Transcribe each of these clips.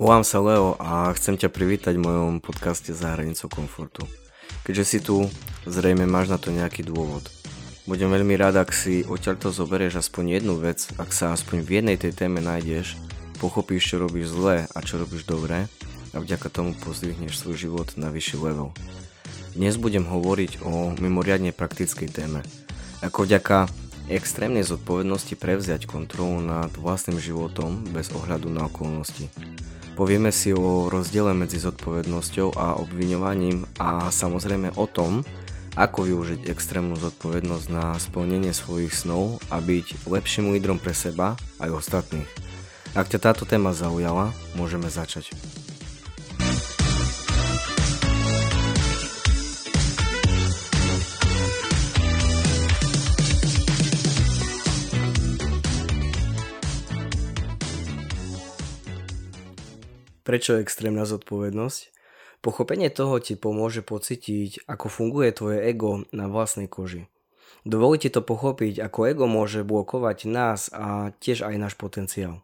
Volám sa Leo a chcem ťa privítať v mojom podcaste Za hranicou komfortu. Keďže si tu, zrejme máš na to nejaký dôvod. Budem veľmi rád, ak si odtiaľto zoberieš aspoň jednu vec, ak sa aspoň v jednej tej téme nájdeš, pochopíš, čo robíš zle a čo robíš dobre a vďaka tomu pozdvihneš svoj život na vyšší level. Dnes budem hovoriť o mimoriadne praktickej téme. Ako vďaka extrémnej zodpovednosti prevziať kontrolu nad vlastným životom bez ohľadu na okolnosti. Povieme si o rozdiele medzi zodpovednosťou a obviňovaním a samozrejme o tom, ako využiť extrémnu zodpovednosť na splnenie svojich snov a byť lepším lídrom pre seba aj ostatných. Ak ťa táto téma zaujala, môžeme začať. Prečo extrémna zodpovednosť? Pochopenie toho ti pomôže pocítiť, ako funguje tvoje ego na vlastnej koži. Dovolí ti to pochopiť, ako ego môže blokovať nás a tiež aj náš potenciál.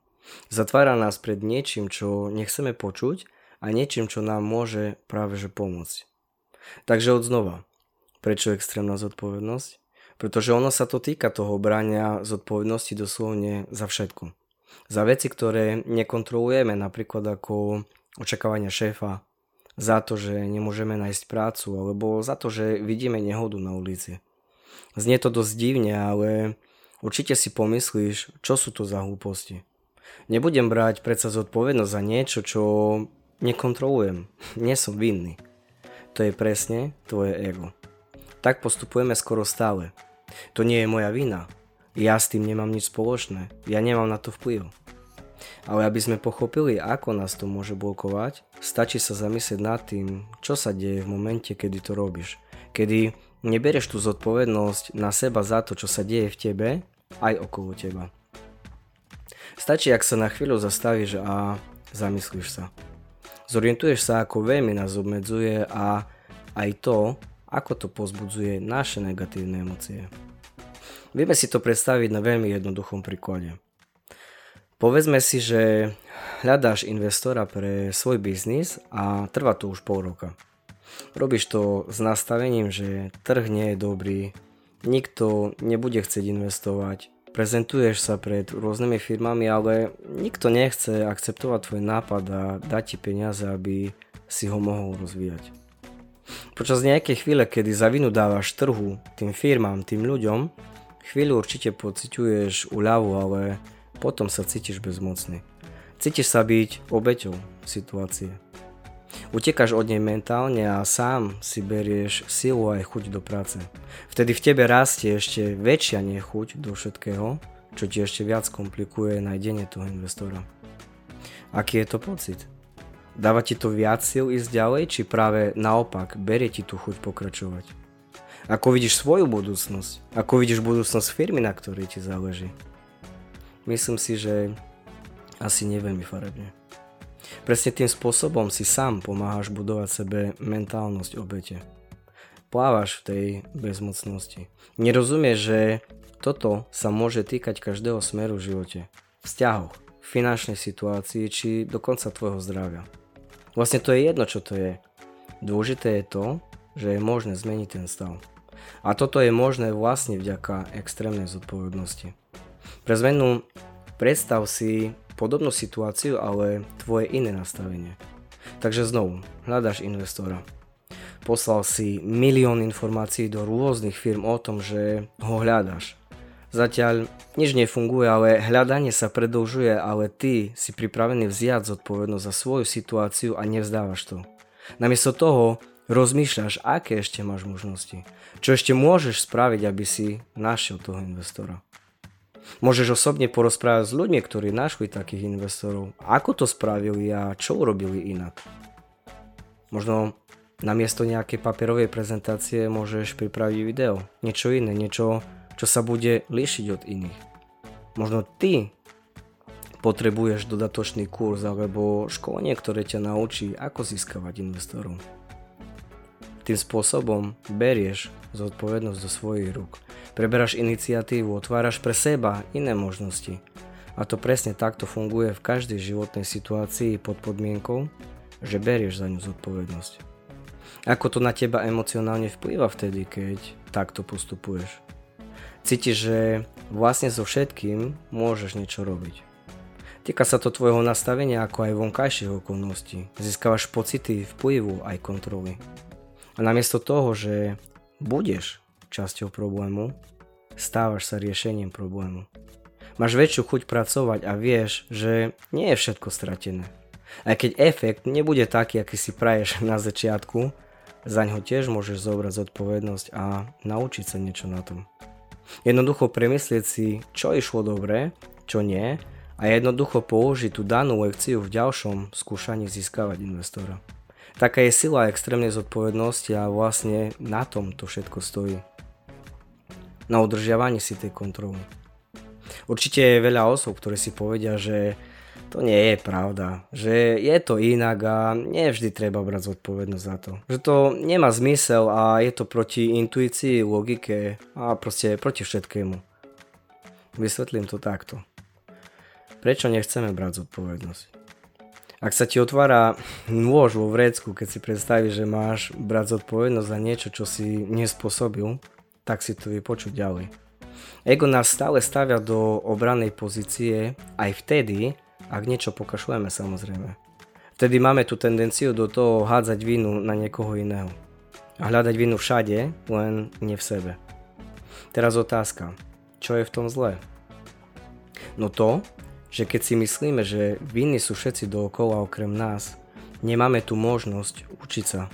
Zatvára nás pred niečím, čo nechceme počuť a niečím, čo nám môže práve že pomôcť. Takže od znova. Prečo extrémna zodpovednosť? Pretože ono sa to týka toho brania zodpovednosti doslovne za všetko za veci, ktoré nekontrolujeme, napríklad ako očakávania šéfa, za to, že nemôžeme nájsť prácu, alebo za to, že vidíme nehodu na ulici. Znie to dosť divne, ale určite si pomyslíš, čo sú to za hlúposti. Nebudem brať predsa zodpovednosť za niečo, čo nekontrolujem. Nie som vinný. To je presne tvoje ego. Tak postupujeme skoro stále. To nie je moja vina. Ja s tým nemám nič spoločné. Ja nemám na to vplyv. Ale aby sme pochopili, ako nás to môže blokovať, stačí sa zamyslieť nad tým, čo sa deje v momente, kedy to robíš. Kedy neberieš tú zodpovednosť na seba za to, čo sa deje v tebe, aj okolo teba. Stačí, ak sa na chvíľu zastavíš a zamyslíš sa. Zorientuješ sa, ako veľmi nás obmedzuje a aj to, ako to pozbudzuje naše negatívne emócie. Vieme si to predstaviť na veľmi jednoduchom príklade. Povedzme si, že hľadáš investora pre svoj biznis a trvá to už pol roka. Robíš to s nastavením, že trh nie je dobrý, nikto nebude chcieť investovať, prezentuješ sa pred rôznymi firmami, ale nikto nechce akceptovať tvoj nápad a dať ti peniaze, aby si ho mohol rozvíjať. Počas nejakej chvíle, kedy za vinu dávaš trhu, tým firmám, tým ľuďom, Chvíľu určite pociťuješ úľavu, ale potom sa cítiš bezmocný. Cítiš sa byť obeťou situácie. Utekáš od nej mentálne a sám si berieš silu aj chuť do práce. Vtedy v tebe rastie ešte väčšia nechuť do všetkého, čo ti ešte viac komplikuje nájdenie toho investora. Aký je to pocit? Dáva ti to viac síl ísť ďalej, či práve naopak berie ti tú chuť pokračovať? Ako vidíš svoju budúcnosť? Ako vidíš budúcnosť firmy, na ktorej ti záleží? Myslím si, že asi neveľmi farebne. Presne tým spôsobom si sám pomáhaš budovať sebe mentálnosť obete. Plávaš v tej bezmocnosti. Nerozumieš, že toto sa môže týkať každého smeru v živote. Vzťahoch, finančnej situácii či dokonca tvojho zdravia. Vlastne to je jedno, čo to je. Dôležité je to, že je možné zmeniť ten stav. A toto je možné vlastne vďaka extrémnej zodpovednosti. Pre zmenu predstav si podobnú situáciu, ale tvoje iné nastavenie. Takže znovu, hľadaš investora. Poslal si milión informácií do rôznych firm o tom, že ho hľadaš. Zatiaľ nič nefunguje, ale hľadanie sa predlžuje, ale ty si pripravený vziať zodpovednosť za svoju situáciu a nevzdávaš to. Namiesto toho rozmýšľaš, aké ešte máš možnosti. Čo ešte môžeš spraviť, aby si našiel toho investora. Môžeš osobne porozprávať s ľuďmi, ktorí našli takých investorov. Ako to spravili a čo urobili inak. Možno namiesto nejakej papierovej prezentácie môžeš pripraviť video. Niečo iné, niečo, čo sa bude líšiť od iných. Možno ty potrebuješ dodatočný kurz alebo školenie, ktoré ťa naučí, ako získavať investorov. Tým spôsobom berieš zodpovednosť do svojich rúk. Preberáš iniciatívu, otváraš pre seba iné možnosti. A to presne takto funguje v každej životnej situácii pod podmienkou, že berieš za ňu zodpovednosť. Ako to na teba emocionálne vplýva vtedy, keď takto postupuješ? Cítiš, že vlastne so všetkým môžeš niečo robiť. Týka sa to tvojho nastavenia ako aj vonkajších okolností. Získavaš pocity vplyvu aj kontroly. A namiesto toho, že budeš časťou problému, stávaš sa riešením problému. Máš väčšiu chuť pracovať a vieš, že nie je všetko stratené. Aj keď efekt nebude taký, aký si praješ na začiatku, za ňo tiež môžeš zobrať zodpovednosť a naučiť sa niečo na tom. Jednoducho premyslieť si, čo išlo dobre, čo nie a jednoducho použiť tú danú lekciu v ďalšom skúšaní získavať investora. Taká je sila extrémnej zodpovednosti a vlastne na tom to všetko stojí. Na udržiavaní si tej kontroly. Určite je veľa osôb, ktoré si povedia, že to nie je pravda, že je to inak a nie vždy treba brať zodpovednosť za to. Že to nemá zmysel a je to proti intuícii, logike a proste proti všetkému. Vysvetlím to takto. Prečo nechceme brať zodpovednosť? Ak sa ti otvára nôž vo vrecku, keď si predstavíš, že máš brať zodpovednosť za niečo, čo si nespôsobil, tak si to vypočuť ďalej. Ego nás stále stavia do obranej pozície aj vtedy, ak niečo pokašľujeme samozrejme. Vtedy máme tú tendenciu do toho hádzať vinu na niekoho iného. A hľadať vinu všade, len nie v sebe. Teraz otázka. Čo je v tom zlé? No to, že keď si myslíme, že viny sú všetci dookola okrem nás, nemáme tu možnosť učiť sa.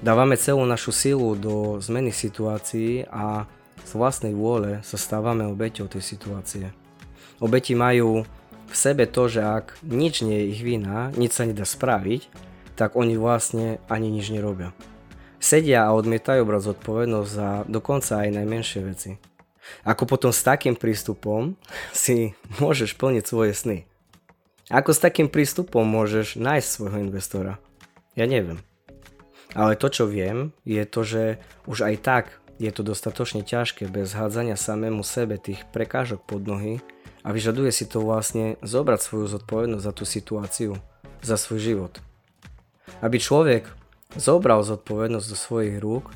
Dávame celú našu silu do zmeny situácií a z vlastnej vôle sa stávame obeťou tej situácie. Obeti majú v sebe to, že ak nič nie je ich vina, nič sa nedá spraviť, tak oni vlastne ani nič nerobia. Sedia a odmietajú brať zodpovednosť za dokonca aj najmenšie veci. Ako potom s takým prístupom si môžeš plniť svoje sny? Ako s takým prístupom môžeš nájsť svojho investora? Ja neviem. Ale to, čo viem, je to, že už aj tak je to dostatočne ťažké bez hádzania samému sebe tých prekážok pod nohy a vyžaduje si to vlastne zobrať svoju zodpovednosť za tú situáciu, za svoj život. Aby človek zobral zodpovednosť do svojich rúk,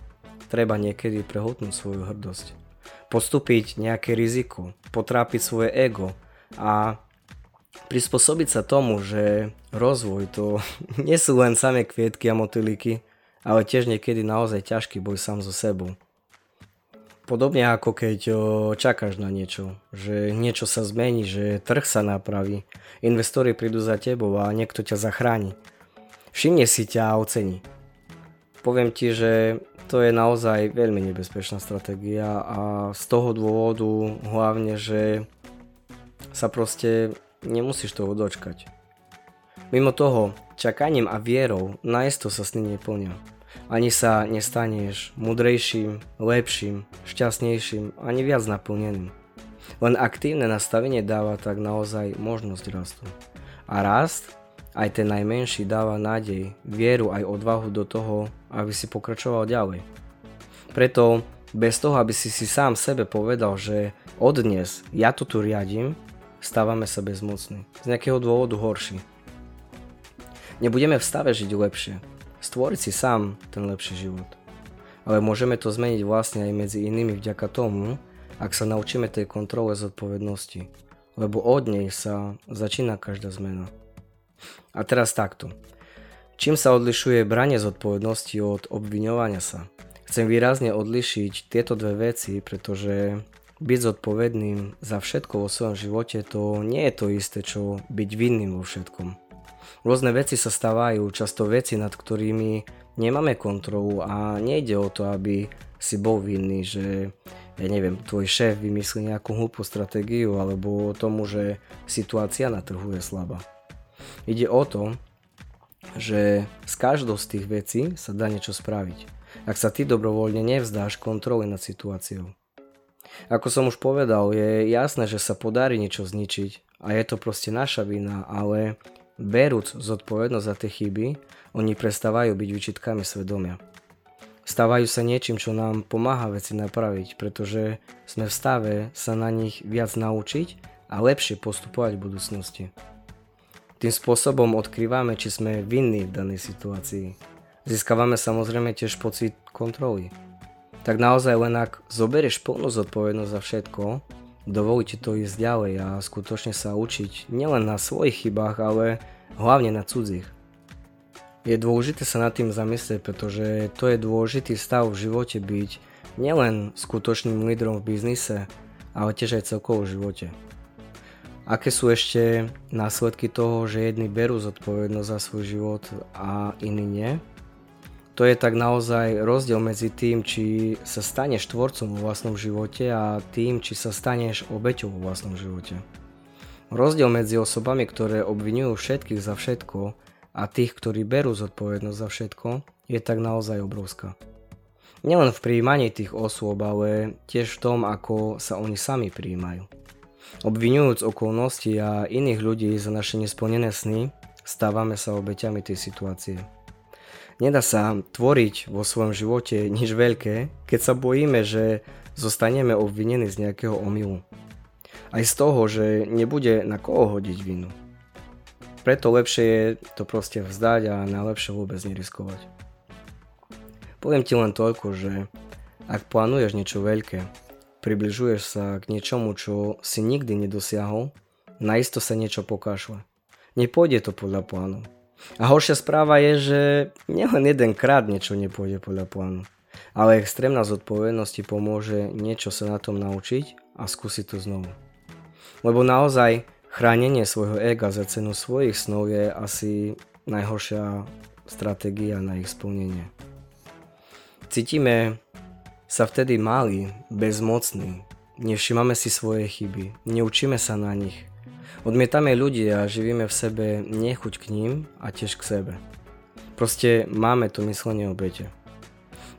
treba niekedy prehotnúť svoju hrdosť. Postúpiť nejaké riziko, potrápiť svoje ego a prispôsobiť sa tomu, že rozvoj to nie sú len samé kvietky a motylíky, ale tiež niekedy naozaj ťažký boj sám so sebou. Podobne ako keď čakáš na niečo, že niečo sa zmení, že trh sa napraví, investori prídu za tebou a niekto ťa zachráni. Všimne si ťa a ocení. Poviem ti, že to je naozaj veľmi nebezpečná stratégia a z toho dôvodu hlavne, že sa proste nemusíš toho dočkať. Mimo toho, čakaním a vierou najisto sa sny neplnia. Ani sa nestaneš mudrejším, lepším, šťastnejším, ani viac naplneným. Len aktívne nastavenie dáva tak naozaj možnosť rastu. A rast, aj ten najmenší, dáva nádej, vieru aj odvahu do toho, aby si pokračoval ďalej. Preto bez toho, aby si si sám sebe povedal, že od dnes ja to tu riadím, stávame sa bezmocní. Z nejakého dôvodu horší. Nebudeme v stave žiť lepšie, stvoriť si sám ten lepší život. Ale môžeme to zmeniť vlastne aj medzi inými vďaka tomu, ak sa naučíme tej kontrole zodpovednosti. Lebo od nej sa začína každá zmena. A teraz takto. Čím sa odlišuje branie zodpovednosti od obviňovania sa? Chcem výrazne odlišiť tieto dve veci, pretože byť zodpovedným za všetko vo svojom živote to nie je to isté, čo byť vinným vo všetkom. Rôzne veci sa stávajú, často veci, nad ktorými nemáme kontrolu a nejde o to, aby si bol vinný, že ja neviem, tvoj šéf vymyslí nejakú hlúpu stratégiu alebo o tomu, že situácia na trhu je slabá. Ide o to, že z každou z tých vecí sa dá niečo spraviť. Ak sa ty dobrovoľne nevzdáš kontroly nad situáciou. Ako som už povedal, je jasné, že sa podarí niečo zničiť a je to proste naša vina, ale Berúc zodpovednosť za tie chyby, oni prestávajú byť vyčitkami svedomia. Stávajú sa niečím, čo nám pomáha veci napraviť, pretože sme v stave sa na nich viac naučiť a lepšie postupovať v budúcnosti. Tým spôsobom odkrývame, či sme vinní v danej situácii. Získavame samozrejme tiež pocit kontroly. Tak naozaj len ak zoberieš plnú zodpovednosť za všetko, dovolí ti to ísť ďalej a skutočne sa učiť nielen na svojich chybách, ale hlavne na cudzích. Je dôležité sa nad tým zamyslieť, pretože to je dôležitý stav v živote byť nielen skutočným lídrom v biznise, ale tiež aj celkovo v živote. Aké sú ešte následky toho, že jedni berú zodpovednosť za svoj život a iní nie? To je tak naozaj rozdiel medzi tým, či sa staneš tvorcom vo vlastnom živote a tým, či sa staneš obeťou vo vlastnom živote. Rozdiel medzi osobami, ktoré obvinujú všetkých za všetko a tých, ktorí berú zodpovednosť za všetko, je tak naozaj obrovská. Nielen v príjmaní tých osôb, ale tiež v tom, ako sa oni sami prijímajú. Obvinujúc okolnosti a iných ľudí za naše nesplnené sny, stávame sa obeťami tej situácie. Nedá sa tvoriť vo svojom živote nič veľké, keď sa bojíme, že zostaneme obvinení z nejakého omylu. Aj z toho, že nebude na koho hodiť vinu. Preto lepšie je to proste vzdať a najlepšie vôbec neriskovať. Poviem ti len toľko, že ak plánuješ niečo veľké, približuješ sa k niečomu, čo si nikdy nedosiahol, naisto sa niečo pokášle. Nepôjde to podľa plánu. A horšia správa je, že nielen jedenkrát niečo nepôjde podľa plánu, ale extrémna zodpovednosť ti pomôže niečo sa na tom naučiť a skúsiť to znovu. Lebo naozaj chránenie svojho ega za cenu svojich snov je asi najhoršia stratégia na ich splnenie. Cítime sa vtedy mali, bezmocní, nevšimame si svoje chyby, neučíme sa na nich Odmietame ľudí a živíme v sebe nechuť k ním a tiež k sebe. Proste máme to myslenie obete.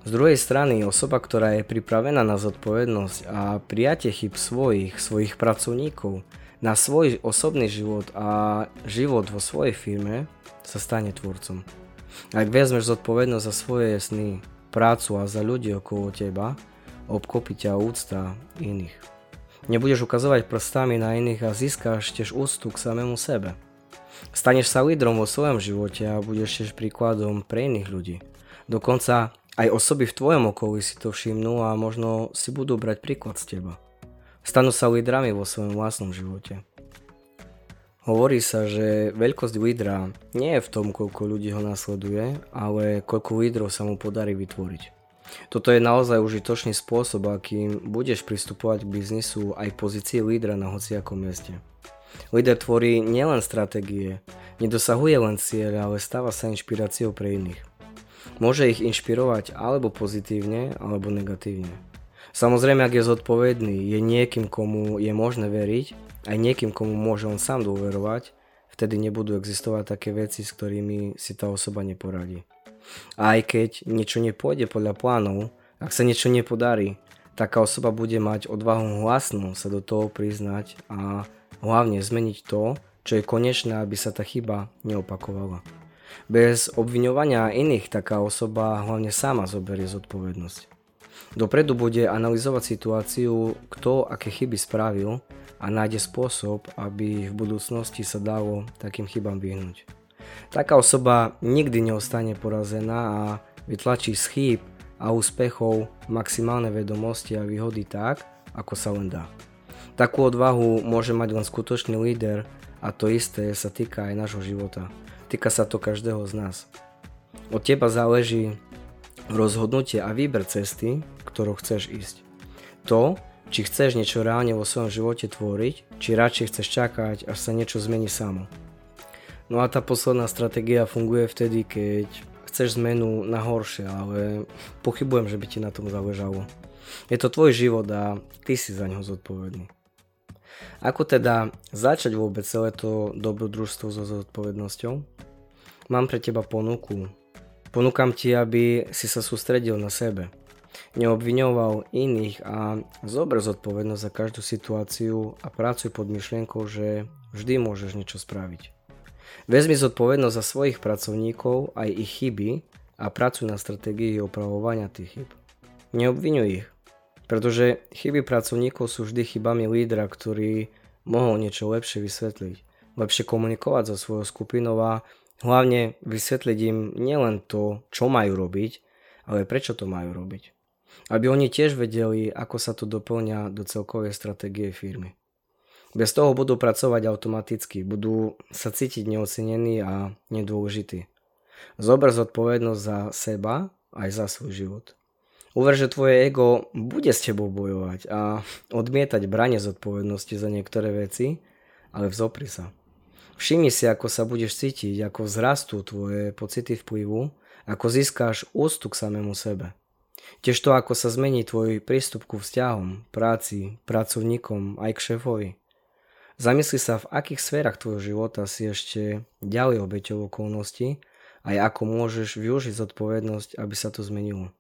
Z druhej strany osoba, ktorá je pripravená na zodpovednosť a prijatie chyb svojich, svojich pracovníkov, na svoj osobný život a život vo svojej firme, sa stane tvorcom. Ak vezmeš zodpovednosť za svoje sny, prácu a za ľudí okolo teba, obkopí ťa úcta iných. Nebudeš ukazovať prstami na iných a získáš tiež úctu k samému sebe. Staneš sa lídrom vo svojom živote a budeš tiež príkladom pre iných ľudí. Dokonca aj osoby v tvojom okolí si to všimnú a možno si budú brať príklad z teba. Stanú sa lídrami vo svojom vlastnom živote. Hovorí sa, že veľkosť lídra nie je v tom, koľko ľudí ho nasleduje, ale koľko lídrov sa mu podarí vytvoriť. Toto je naozaj užitočný spôsob, akým budeš pristupovať k biznisu aj pozícii lídra na hociakom mieste. Líder tvorí nielen stratégie, nedosahuje len cieľ, ale stáva sa inšpiráciou pre iných. Môže ich inšpirovať alebo pozitívne, alebo negatívne. Samozrejme, ak je zodpovedný, je niekým, komu je možné veriť, aj niekým, komu môže on sám dôverovať, vtedy nebudú existovať také veci, s ktorými si tá osoba neporadí. A aj keď niečo nepôjde podľa plánov, ak sa niečo nepodarí, taká osoba bude mať odvahu hlasnú sa do toho priznať a hlavne zmeniť to, čo je konečné, aby sa tá chyba neopakovala. Bez obviňovania iných taká osoba hlavne sama zoberie zodpovednosť. Dopredu bude analyzovať situáciu, kto aké chyby spravil a nájde spôsob, aby v budúcnosti sa dalo takým chybám vyhnúť. Taká osoba nikdy neostane porazená a vytlačí z chýb a úspechov maximálne vedomosti a výhody tak, ako sa len dá. Takú odvahu môže mať len skutočný líder a to isté sa týka aj nášho života. Týka sa to každého z nás. Od teba záleží rozhodnutie a výber cesty, ktorou chceš ísť. To, či chceš niečo reálne vo svojom živote tvoriť, či radšej chceš čakať, až sa niečo zmení samo. No a tá posledná stratégia funguje vtedy, keď chceš zmenu na horšie, ale pochybujem, že by ti na tom záležalo. Je to tvoj život a ty si za neho zodpovedný. Ako teda začať vôbec celé to dobrodružstvo so zodpovednosťou? Mám pre teba ponuku. Ponúkam ti, aby si sa sústredil na sebe. Neobviňoval iných a zober zodpovednosť za každú situáciu a pracuj pod myšlienkou, že vždy môžeš niečo spraviť. Vezmi zodpovednosť za svojich pracovníkov, aj ich chyby a pracuj na stratégii opravovania tých chyb. Neobvinuj ich, pretože chyby pracovníkov sú vždy chybami lídra, ktorý mohol niečo lepšie vysvetliť, lepšie komunikovať so svojou skupinou a hlavne vysvetliť im nielen to, čo majú robiť, ale prečo to majú robiť. Aby oni tiež vedeli, ako sa to doplňa do celkovej stratégie firmy. Bez toho budú pracovať automaticky, budú sa cítiť neocenení a nedôležití. Zober zodpovednosť za seba aj za svoj život. Uver, že tvoje ego bude s tebou bojovať a odmietať branie zodpovednosti za niektoré veci, ale vzopri sa. Všimni si, ako sa budeš cítiť, ako vzrastú tvoje pocity vplyvu, ako získáš ústu k samému sebe. Tiež to, ako sa zmení tvoj prístup ku vzťahom, práci, pracovníkom, aj k šéfovi. Zamysli sa, v akých sférach tvojho života si ešte ďalej obeťou okolností aj ako môžeš využiť zodpovednosť, aby sa to zmenilo.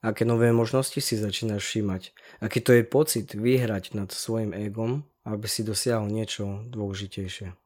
Aké nové možnosti si začínaš všímať. Aký to je pocit vyhrať nad svojim egom, aby si dosiahol niečo dôležitejšie.